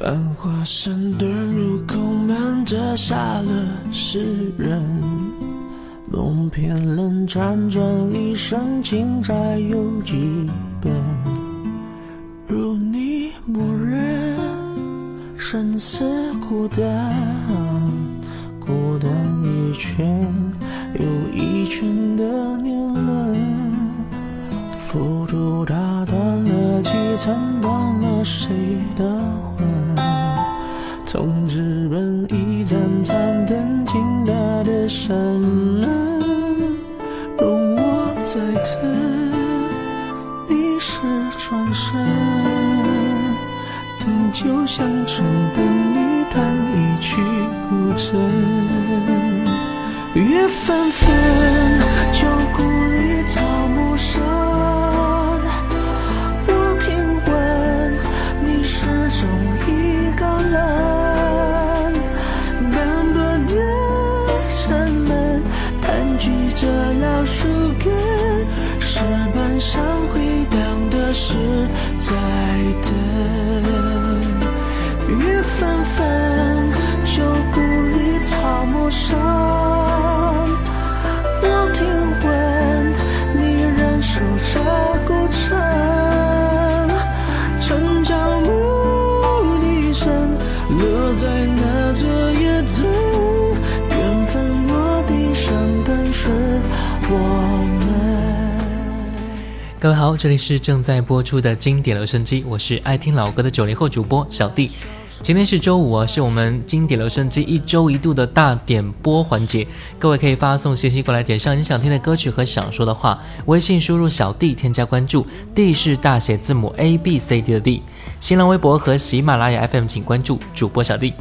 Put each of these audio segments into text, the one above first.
繁华山遁入空门，折煞了世人。梦偏冷，辗转一生，情债有几本？如你默认，生死孤单，孤单一圈又一圈的年轮，浮屠打断了几层，断了谁的？从日本一盏盏灯，倾大的山门，容我再等，你是转身，听酒香醇，等你弹一曲古筝，月纷纷，等。各位好，这里是正在播出的经典留声机，我是爱听老歌的九零后主播小弟。今天是周五啊，是我们经典留声机一周一度的大点播环节。各位可以发送信息过来，点上你想听的歌曲和想说的话，微信输入小弟添加关注，D 是大写字母 A B C D 的 D。新浪微博和喜马拉雅 FM 请关注主播小弟。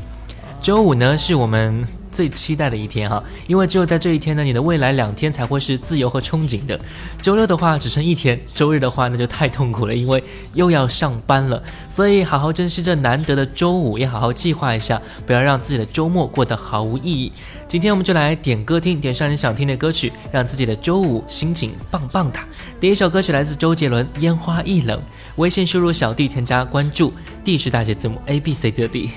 周五呢是我们最期待的一天哈，因为只有在这一天呢，你的未来两天才会是自由和憧憬的。周六的话只剩一天，周日的话那就太痛苦了，因为又要上班了。所以好好珍惜这难得的周五，也好好计划一下，不要让自己的周末过得毫无意义。今天我们就来点歌听，点上你想听的歌曲，让自己的周五心情棒棒哒。第一首歌曲来自周杰伦，《烟花易冷》，微信输入小弟添加关注，D 是大写字母 A B C D 的 D。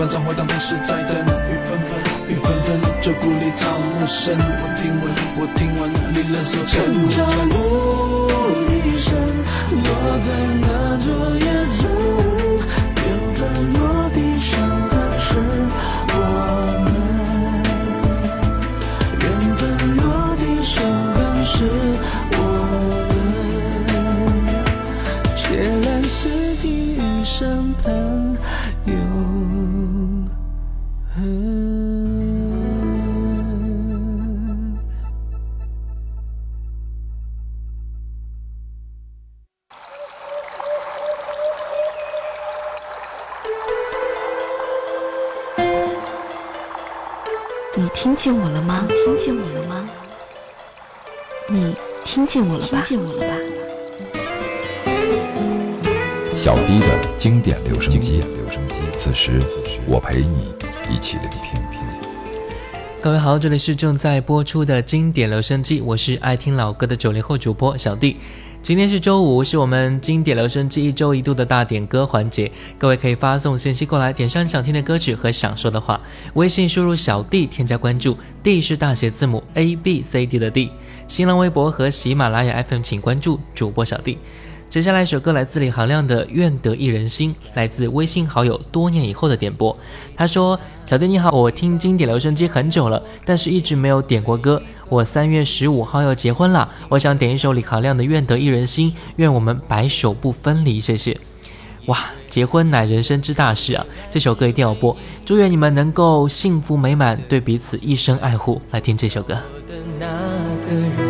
老树根，石板上回荡的是在等。雨纷纷，雨纷纷，旧故里草木深，我听闻，我听闻你仍守着古城郊城。牧笛声落在那座野中，听见我了吗？听见我了吗？你听见我了吧？听见我了吧？小迪的经典留声机，留声机。此时，我陪你一起聆听。各位好，这里是正在播出的经典留声机，我是爱听老歌的九零后主播小弟。今天是周五，是我们经典留声机一周一度的大点歌环节。各位可以发送信息过来，点上想听的歌曲和想说的话，微信输入小弟添加关注，D 是大写字母 A B C D 的 D。新浪微博和喜马拉雅 FM 请关注主播小弟。接下来一首歌来自李行亮的《愿得一人心》，来自微信好友多年以后的点播。他说：“小弟你好，我听经典留声机很久了，但是一直没有点过歌。我三月十五号要结婚了，我想点一首李行亮的《愿得一人心》，愿我们白首不分离。谢谢。哇，结婚乃人生之大事啊，这首歌一定要播。祝愿你们能够幸福美满，对彼此一生爱护。来听这首歌。”变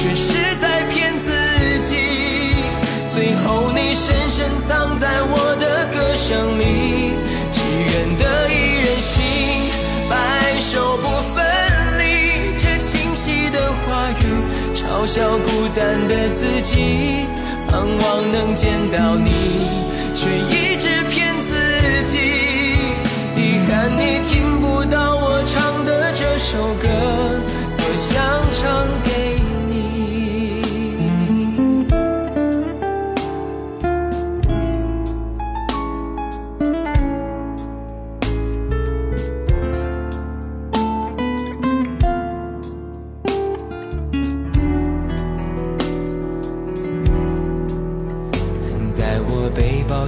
却是在骗自己，最后你深深藏在我的歌声里。只愿得一人心，白首不分离。这清晰的话语，嘲笑孤单的自己，盼望能见到你，却一直骗自己。遗憾你听不到我唱的这首歌，多想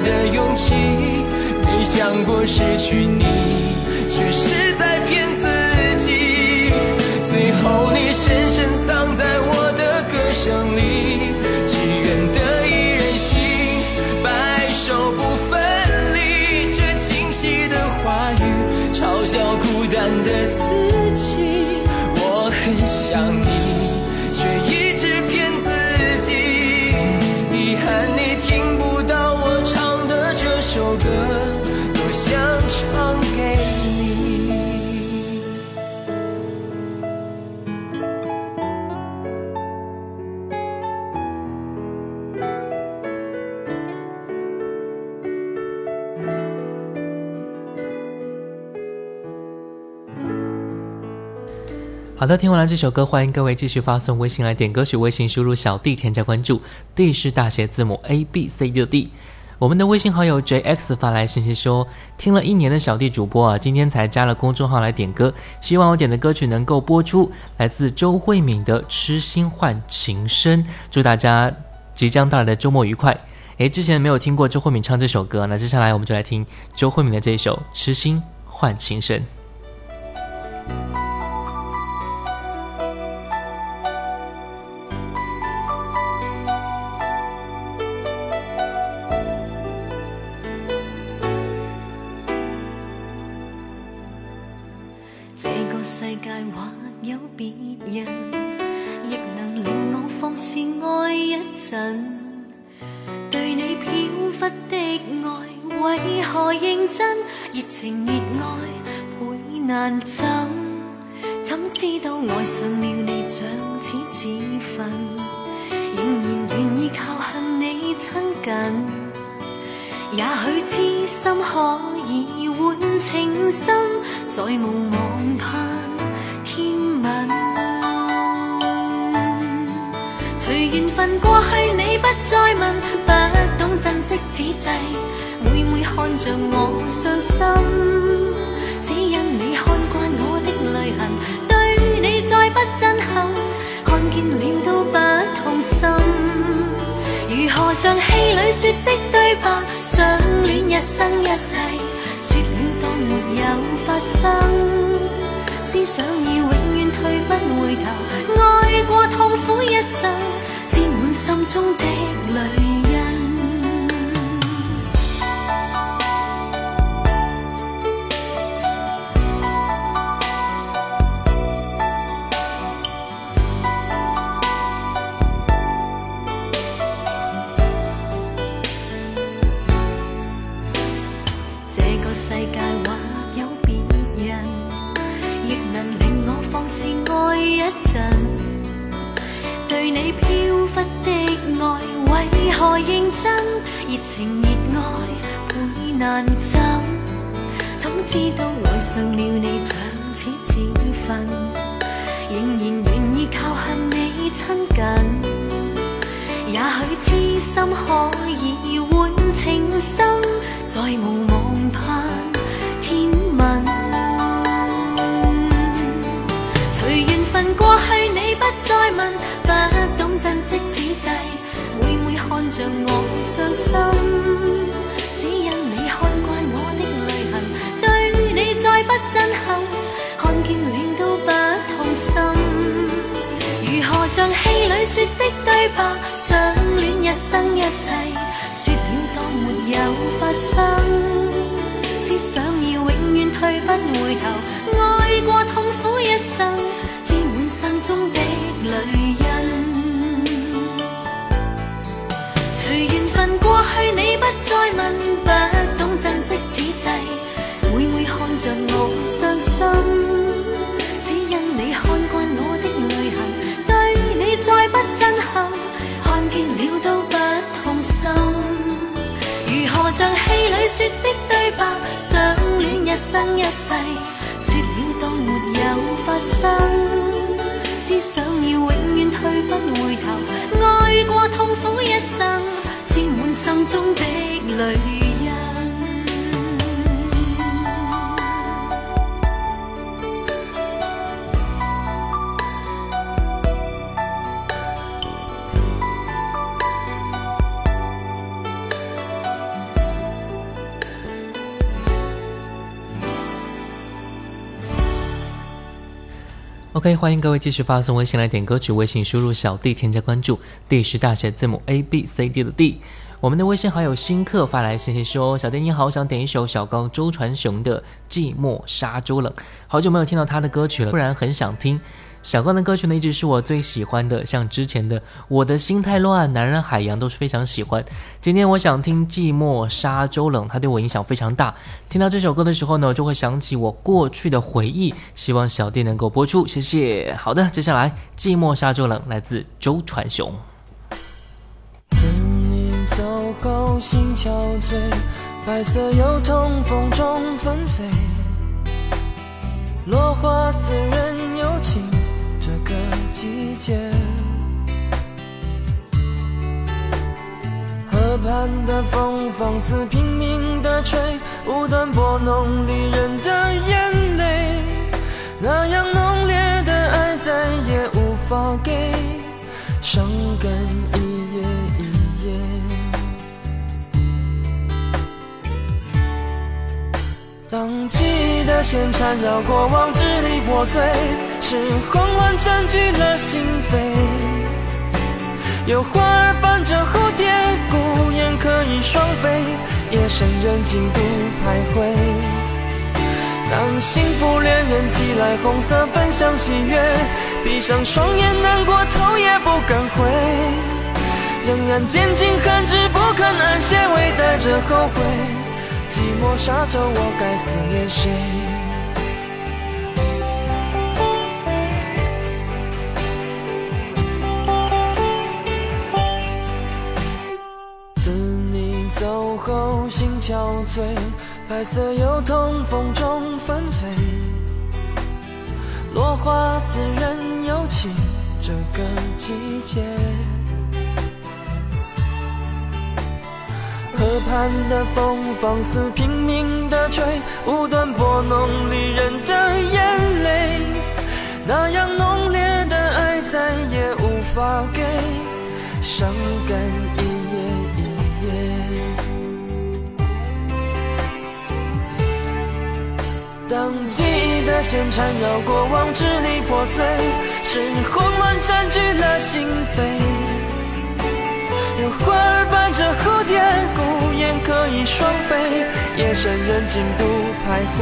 的勇气。没想过失去你，却是好的，听完了这首歌，欢迎各位继续发送微信来点歌曲。微信输入小 D 添加关注，D 是大写字母 A B C D 的 D。我们的微信好友 J X 发来信息说，听了一年的小弟主播啊，今天才加了公众号来点歌，希望我点的歌曲能够播出。来自周慧敏的《痴心换情深》，祝大家即将到来的周末愉快。诶，之前没有听过周慧敏唱这首歌，那接下来我们就来听周慧敏的这一首《痴心换情深》。世界或有別人亦能令我放肆爱一阵。对你飘忽的爱，为何认真？热情热爱倍难枕，怎知道爱上了你像似纸粉，仍然愿意靠近你亲近。也许痴心可以换情深，再无望盼份过去，你不再问，不懂珍惜此际，每每看着我伤心，只因你看惯我的泪痕，对你再不震撼，看见了都不痛心。如何像戏里说的对白，相恋一生一世，说了当没有发生，思想已永远退不回头，爱过痛苦一生，心中的泪。说的对白，相恋一生一世，说了当没有发生，只想已永远退不回头，爱过痛苦一生，沾满心中的泪。欢迎各位继续发送微信来点歌曲，微信输入小弟添加关注，D 是大写字母 A B C D 的 D。我们的微信好友新客发来信息说：“小 D 你好，想点一首小刚周传雄的《寂寞沙洲冷》，好久没有听到他的歌曲了，突然很想听。”小刚的歌曲呢，一直是我最喜欢的，像之前的《我的心太乱》《男人海洋》都是非常喜欢。今天我想听《寂寞沙洲冷》，它对我影响非常大。听到这首歌的时候呢，就会想起我过去的回忆。希望小弟能够播出，谢谢。好的，接下来《寂寞沙洲冷》来自周传雄。自你走后，心憔悴，白色油桐风中纷飞，落花似人有情。个季节，河畔的风放肆拼命的吹，无端拨弄离人的眼泪。那样浓烈的爱再也无法给，伤感一当记忆的线缠绕过往，支离破碎。是慌乱占据了心扉，有花儿伴着蝴蝶，孤雁可以双飞，夜深人静独徘徊。当幸福恋人寄来红色分享喜悦，闭上双眼难过头也不敢回。仍然坚尽寒枝不肯安歇，微带着后悔。寂寞沙洲，我该思念谁？自你走后，心憔悴，白色油桐风中纷飞，落花似人有情这个季节。畔的风放肆拼命的吹，无端拨弄离人的眼泪。那样浓烈的爱再也无法给，伤感一夜一夜。当记忆的线缠绕过往支离破碎，是慌乱占据了心扉。花儿伴着蝴蝶，孤雁可以双飞，夜深人静独徘徊。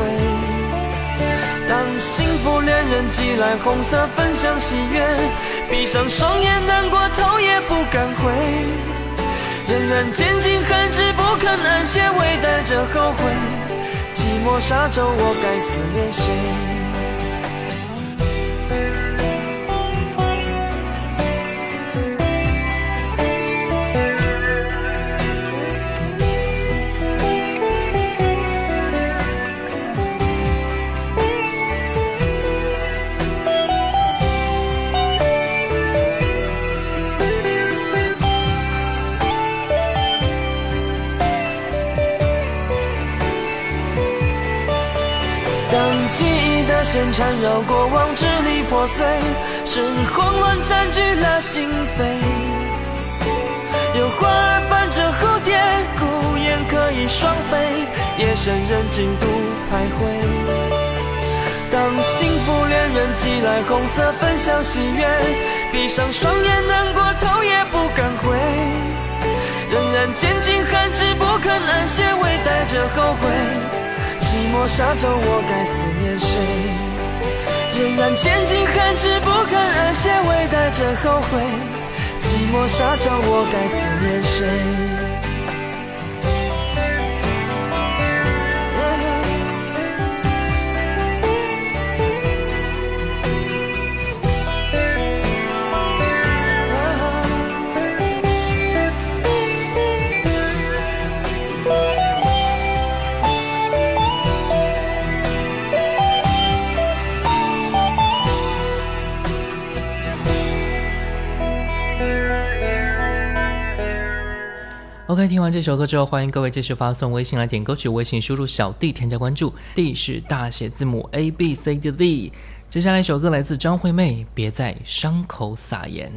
当幸福恋人寄来红色分享喜悦，闭上双眼难过头也不敢回，仍然坚尽寒枝不肯安歇，微带着后悔。寂寞沙洲，我该思念谁？线缠绕过往，支离破碎，是慌乱占据了心扉。有花儿伴着蝴蝶，孤雁可以双飞，夜深人静独徘徊。当幸福恋人寄来红色分享喜悦，闭上双眼难过头也不敢回，仍然坚尽寒枝不肯安歇，微带着后悔。寂寞沙洲，我该思念谁？仍然坚尽寒枝不肯安歇，微带着后悔。寂寞沙洲，我该思念谁？OK，听完这首歌之后，欢迎各位继续发送微信来点歌曲。微信输入小 D 添加关注，D 是大写字母 A B C D D。接下来一首歌来自张惠妹，《别在伤口撒盐》。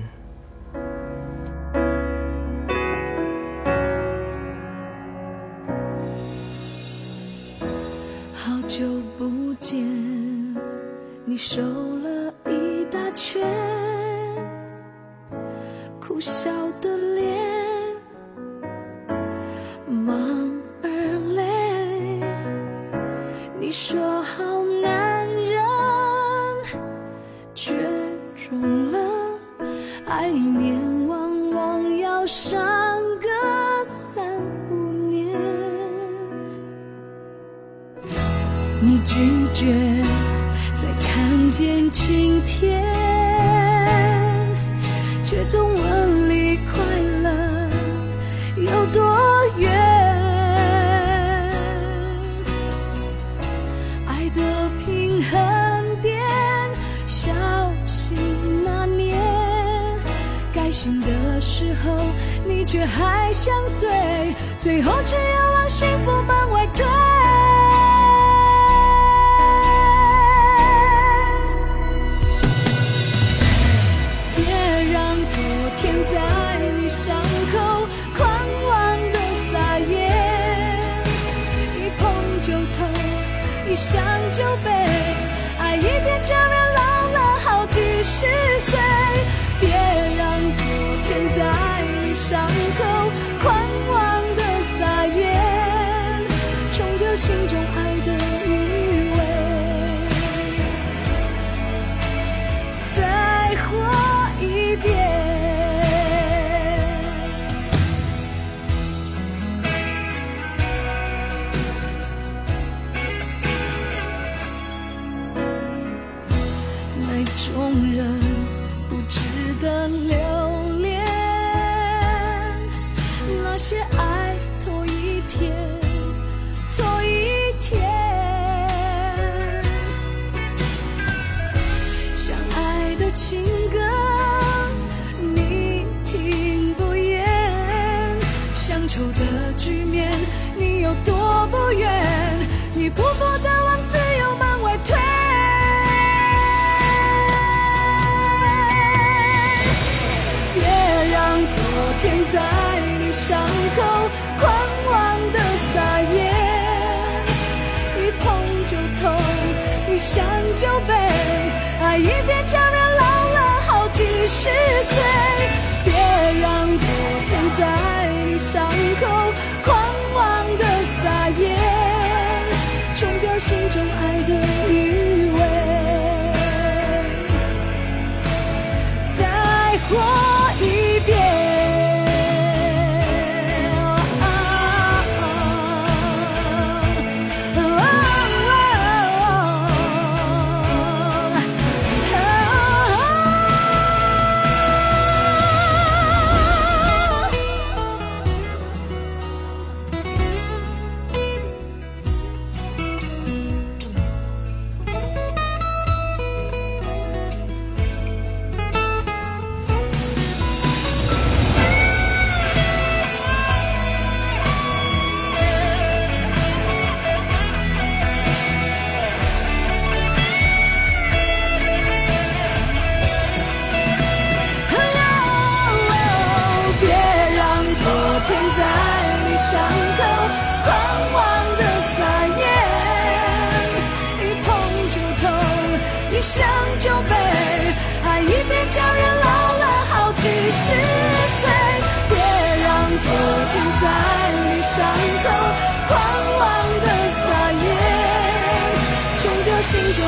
一想就悲，爱一遍就连老了好几十岁。别让昨天在你伤口狂妄的撒野，冲掉心中爱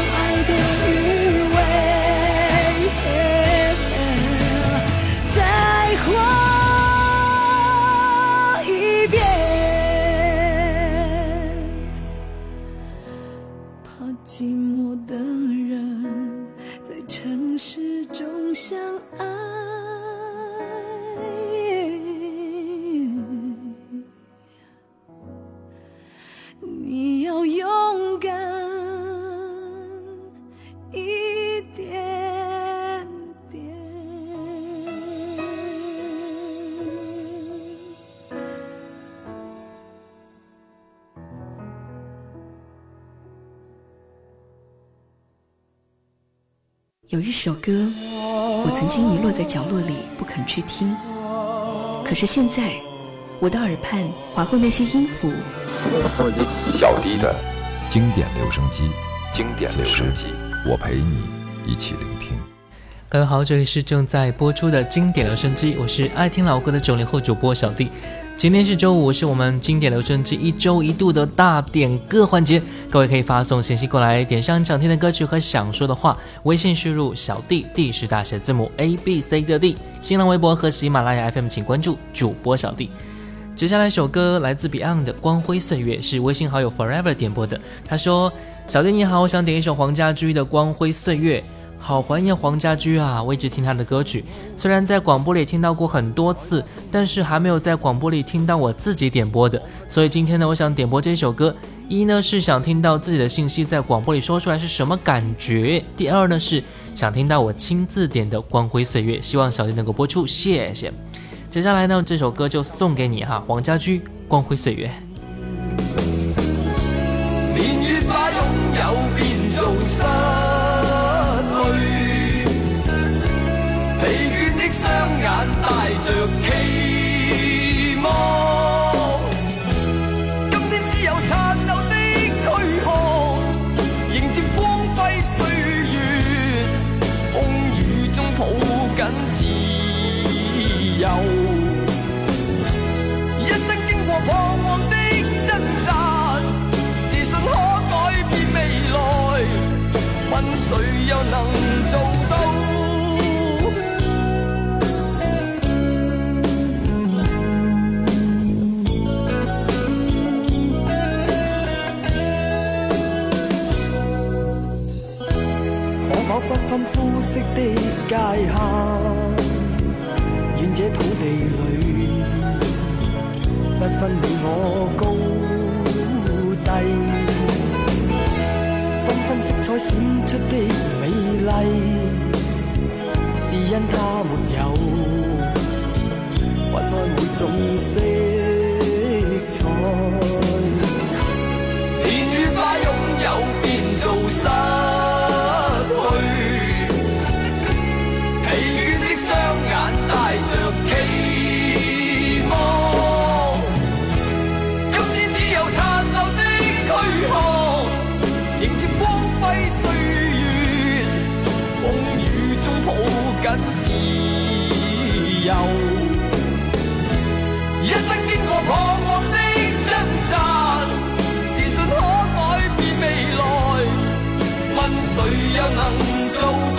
爱的雨有一首歌，我曾经遗落在角落里不肯去听，可是现在，我的耳畔划过那些音符，小弟的经典留声机，经典留声机，我陪你一起聆听。各位好，这里是正在播出的经典留声机，我是爱听老歌的九零后主播小弟。今天是周五，是我们经典留声机一周一度的大点歌环节。各位可以发送信息过来，点上想听的歌曲和想说的话，微信输入小弟 D 是大写字母 A B C 的 D，新浪微博和喜马拉雅 FM 请关注主播小弟。接下来一首歌来自 Beyond 的《光辉岁月》，是微信好友 Forever 点播的。他说：“小弟你好，我想点一首黄家驹的《光辉岁月》。”好怀念黄家驹啊！我一直听他的歌曲，虽然在广播里听到过很多次，但是还没有在广播里听到我自己点播的。所以今天呢，我想点播这首歌。一呢是想听到自己的信息在广播里说出来是什么感觉；第二呢是想听到我亲自点的《光辉岁月》，希望小弟能够播出，谢谢。接下来呢，这首歌就送给你哈，黄家驹《光辉岁月》。年月把拥有变做失带着期望。今天只有残留的躯壳，迎接光辉岁月，风雨中抱紧自由。一生经过彷徨的挣扎，自信可改变未来。问谁又能做不分肤色的界限？愿这土地里。不分你我高低，缤纷色彩闪出的美丽，是因它没有分开每种色彩。年月把拥有变做失能做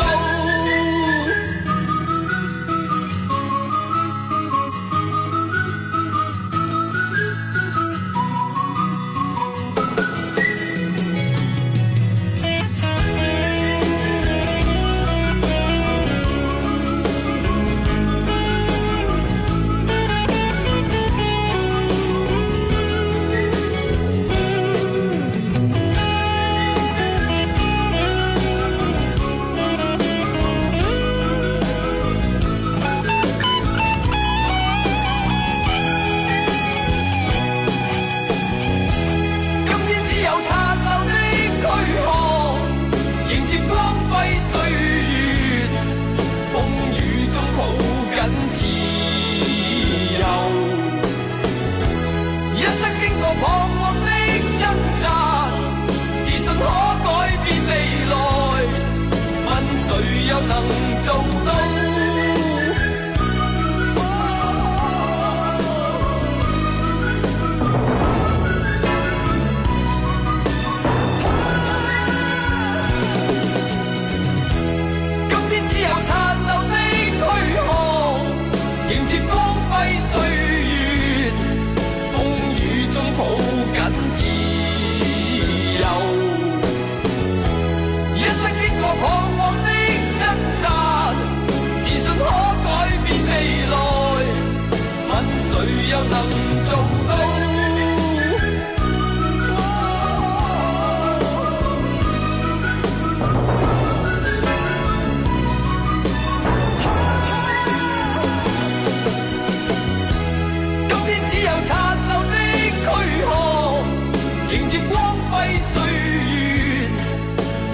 歲月，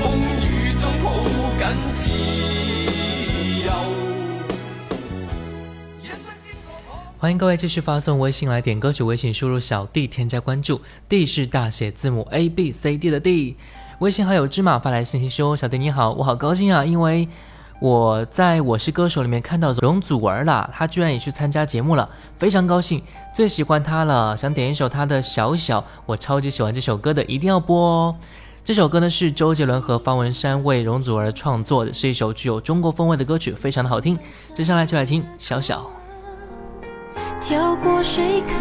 風雨中抱紧自由。欢迎各位继续发送微信来点歌曲，微信输入小 D 添加关注，D 是大写字母 A B C D 的 D。微信好友芝麻发来信息说：“小 D 你好，我好高兴啊，因为我在我是歌手里面看到容祖儿啦，她居然也去参加节目了，非常高兴，最喜欢她了，想点一首她的《小小》，我超级喜欢这首歌的，一定要播哦。”这首歌呢是周杰伦和方文山为容祖儿创作的，是一首具有中国风味的歌曲，非常的好听。接下来就来听《小小》。跳过水坑，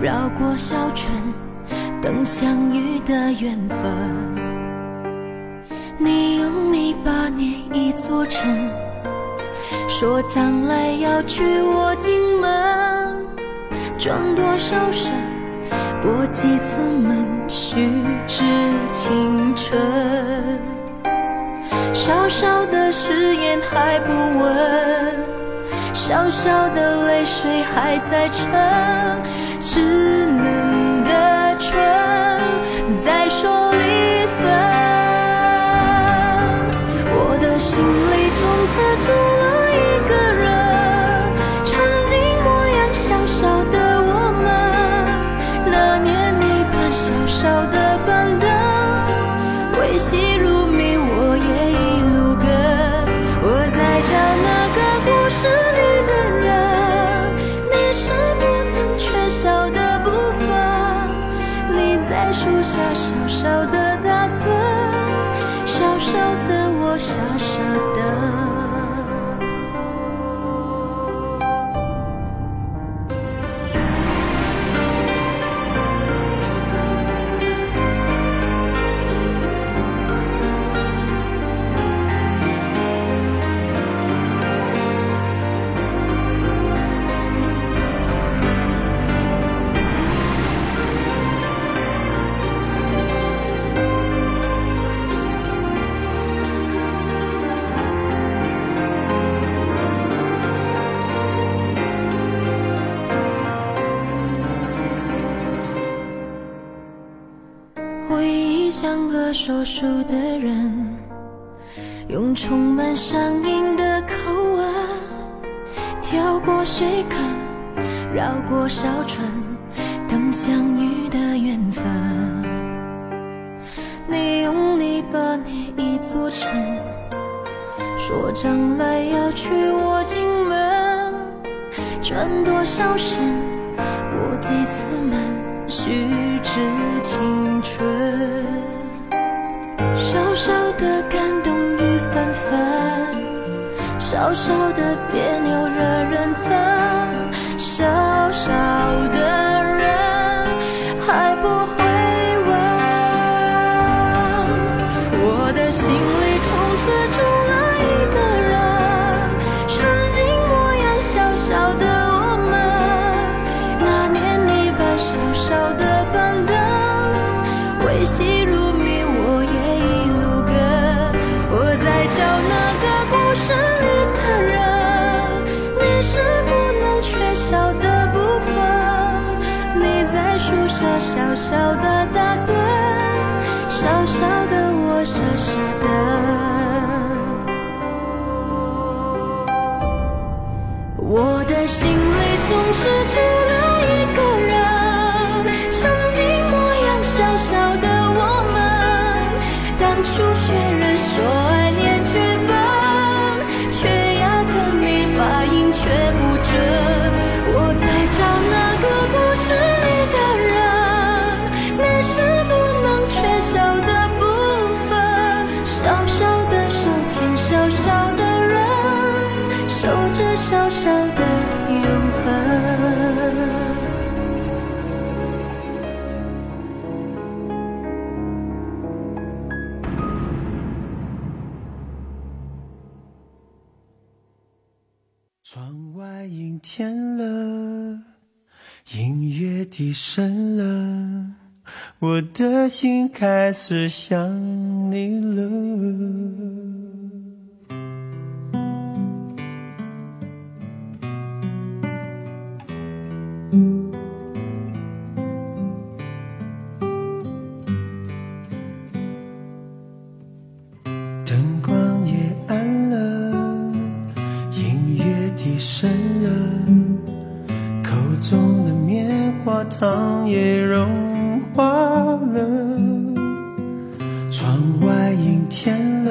绕过小村，等相遇的缘分。你一八年一座城，说将来要娶我进门，转多少身，过几次门，虚掷青春。小小的誓言还不稳。小小的泪水还在撑，稚嫩的唇在说个说书的人，用充满乡音的口吻，跳过水坑，绕过小村，等相遇的缘分。你用泥巴捏一座城，说将来要娶我进门，转多少身，过几次门。虚掷青春，少的感动与纷纷小小的别扭惹人疼小小的找得到深了我的心，开始想你了。灯光也暗了，音乐低声了。花糖也融化了。窗外阴天了，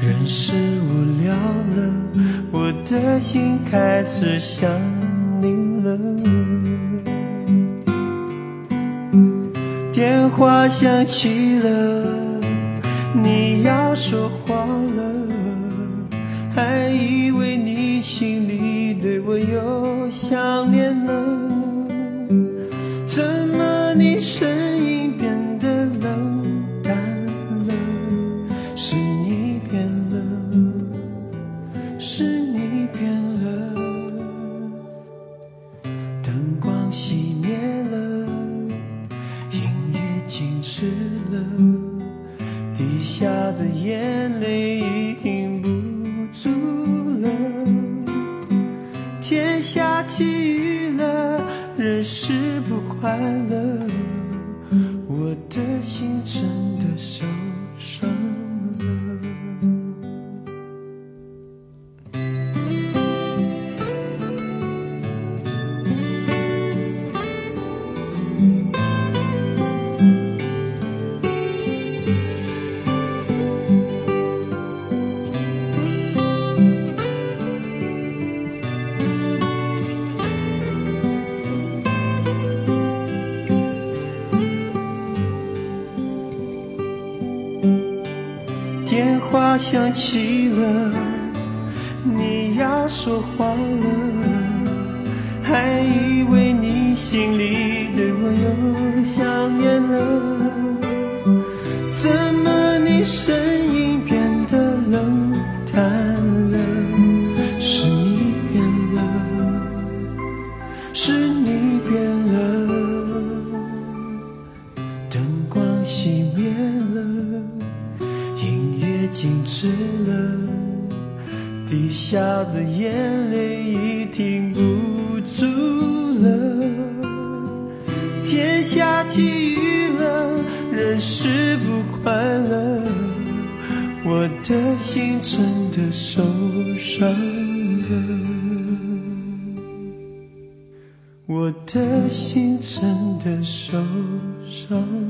人是无聊了，我的心开始想你了。电话响起了，你要说话了，还以为你心里对我有想念了。Sự 想起了你要说话了，还以为你心里对我又想念了，怎么你身？心真的受伤了我的心真的受伤。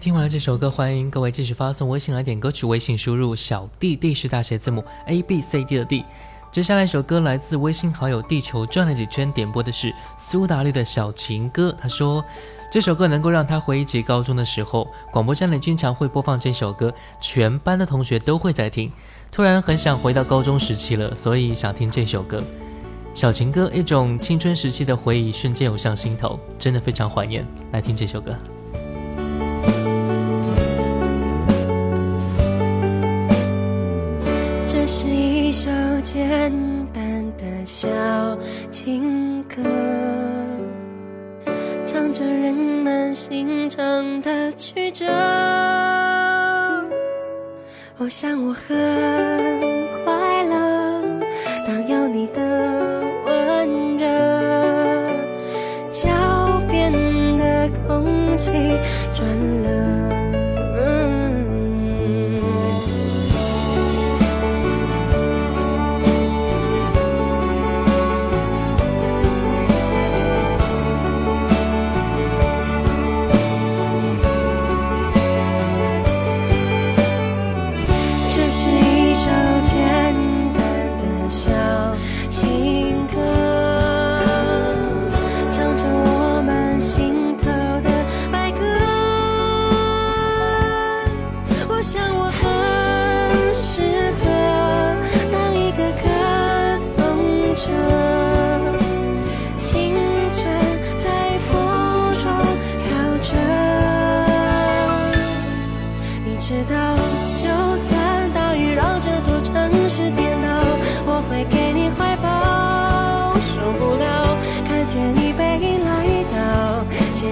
听完了这首歌，欢迎各位继续发送微信来点歌曲，微信输入小弟弟是大写字母 A B C D 的 D。接下来一首歌来自微信好友地球转了几圈点播的是苏打绿的小情歌。他说这首歌能够让他回忆起高中的时候，广播站里经常会播放这首歌，全班的同学都会在听。突然很想回到高中时期了，所以想听这首歌。小情歌，一种青春时期的回忆，瞬间涌上心头，真的非常怀念。来听这首歌。简单的小情歌，唱着人们心肠的曲折。我想我很快乐，当有你的温热，脚边的空气转了。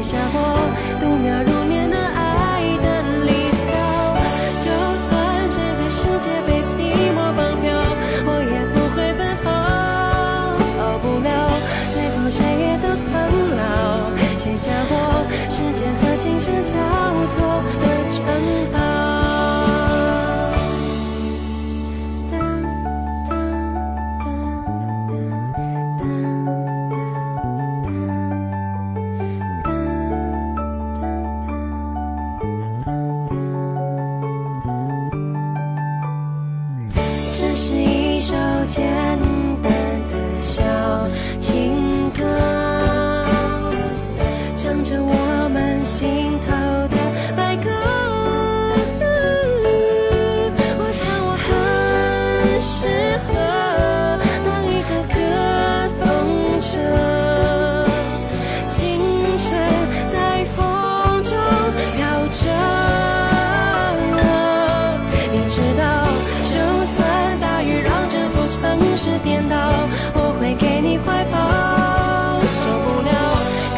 下过是颠倒，我会给你怀抱。受不了，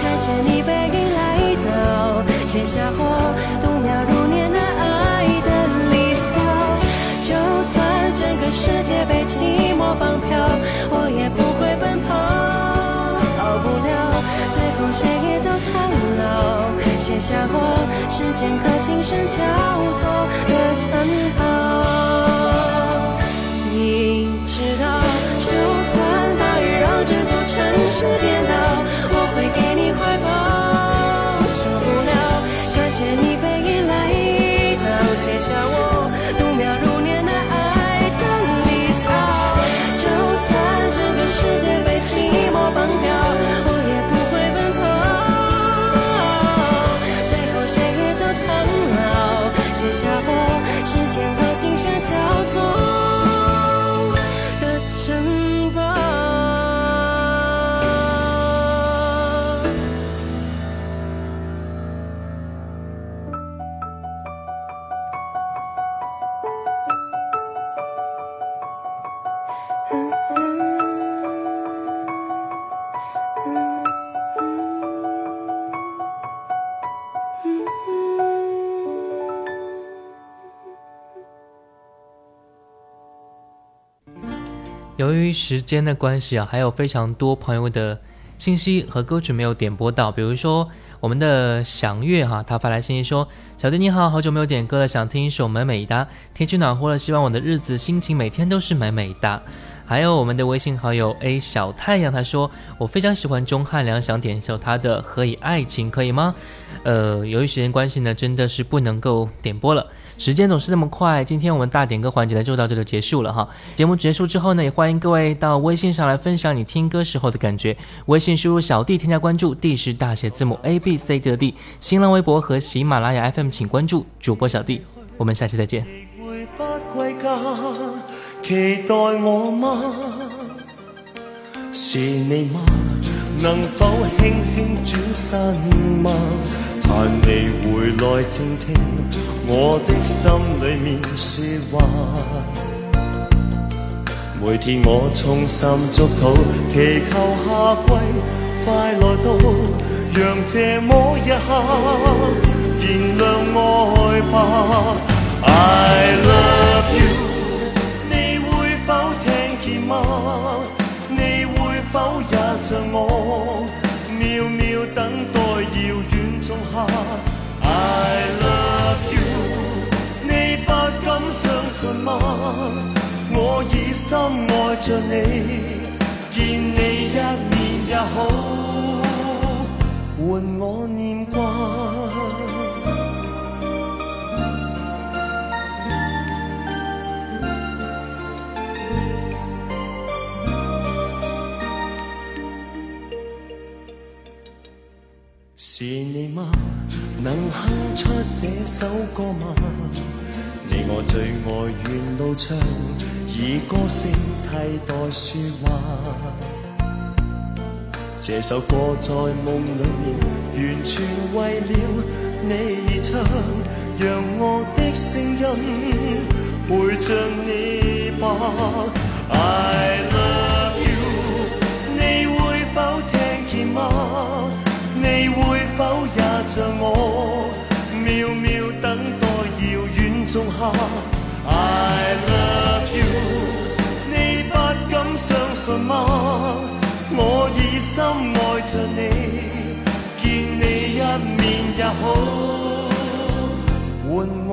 看见你背影来到，写下我度秒如年的爱的离骚。就算整个世界被寂寞绑票，我也不会奔跑。逃不了，最后谁也都苍老，写下我时间和琴声交错的城堡。由于时间的关系啊，还有非常多朋友的信息和歌曲没有点播到，比如说我们的祥月哈，他发来信息说：“小弟你好，好久没有点歌了，想听一首美美哒，天气暖和了，希望我的日子心情每天都是美美哒。”还有我们的微信好友 A 小太阳，他说我非常喜欢钟汉良，想点一首他的《何以爱情》，可以吗？呃，由于时间关系呢，真的是不能够点播了。时间总是那么快，今天我们大点歌环节呢就到这就结束了哈。节目结束之后呢，也欢迎各位到微信上来分享你听歌时候的感觉。微信输入小弟添加关注，D 是大写字母 A B C D 的 D。新浪微博和喜马拉雅 FM 请关注主播小弟。我们下期再见。期待我吗？是你吗？能否轻轻转身吗？盼你回来静听我的心里面说话。每天我衷心祝祷，祈求夏季快来到，让这么一刻燃亮爱吧。I love you，着我，秒秒等待遥远仲夏？I love you，你不敢相信吗？我已深爱着你，见你一面也好，换我首歌吗？你我最爱沿路唱，以歌声替代说话。这首歌在梦里面，完全为了你而唱，让我的声音陪着你吧。I？I love you，你不敢相信吗？我已深爱着你，见你一面也好，换我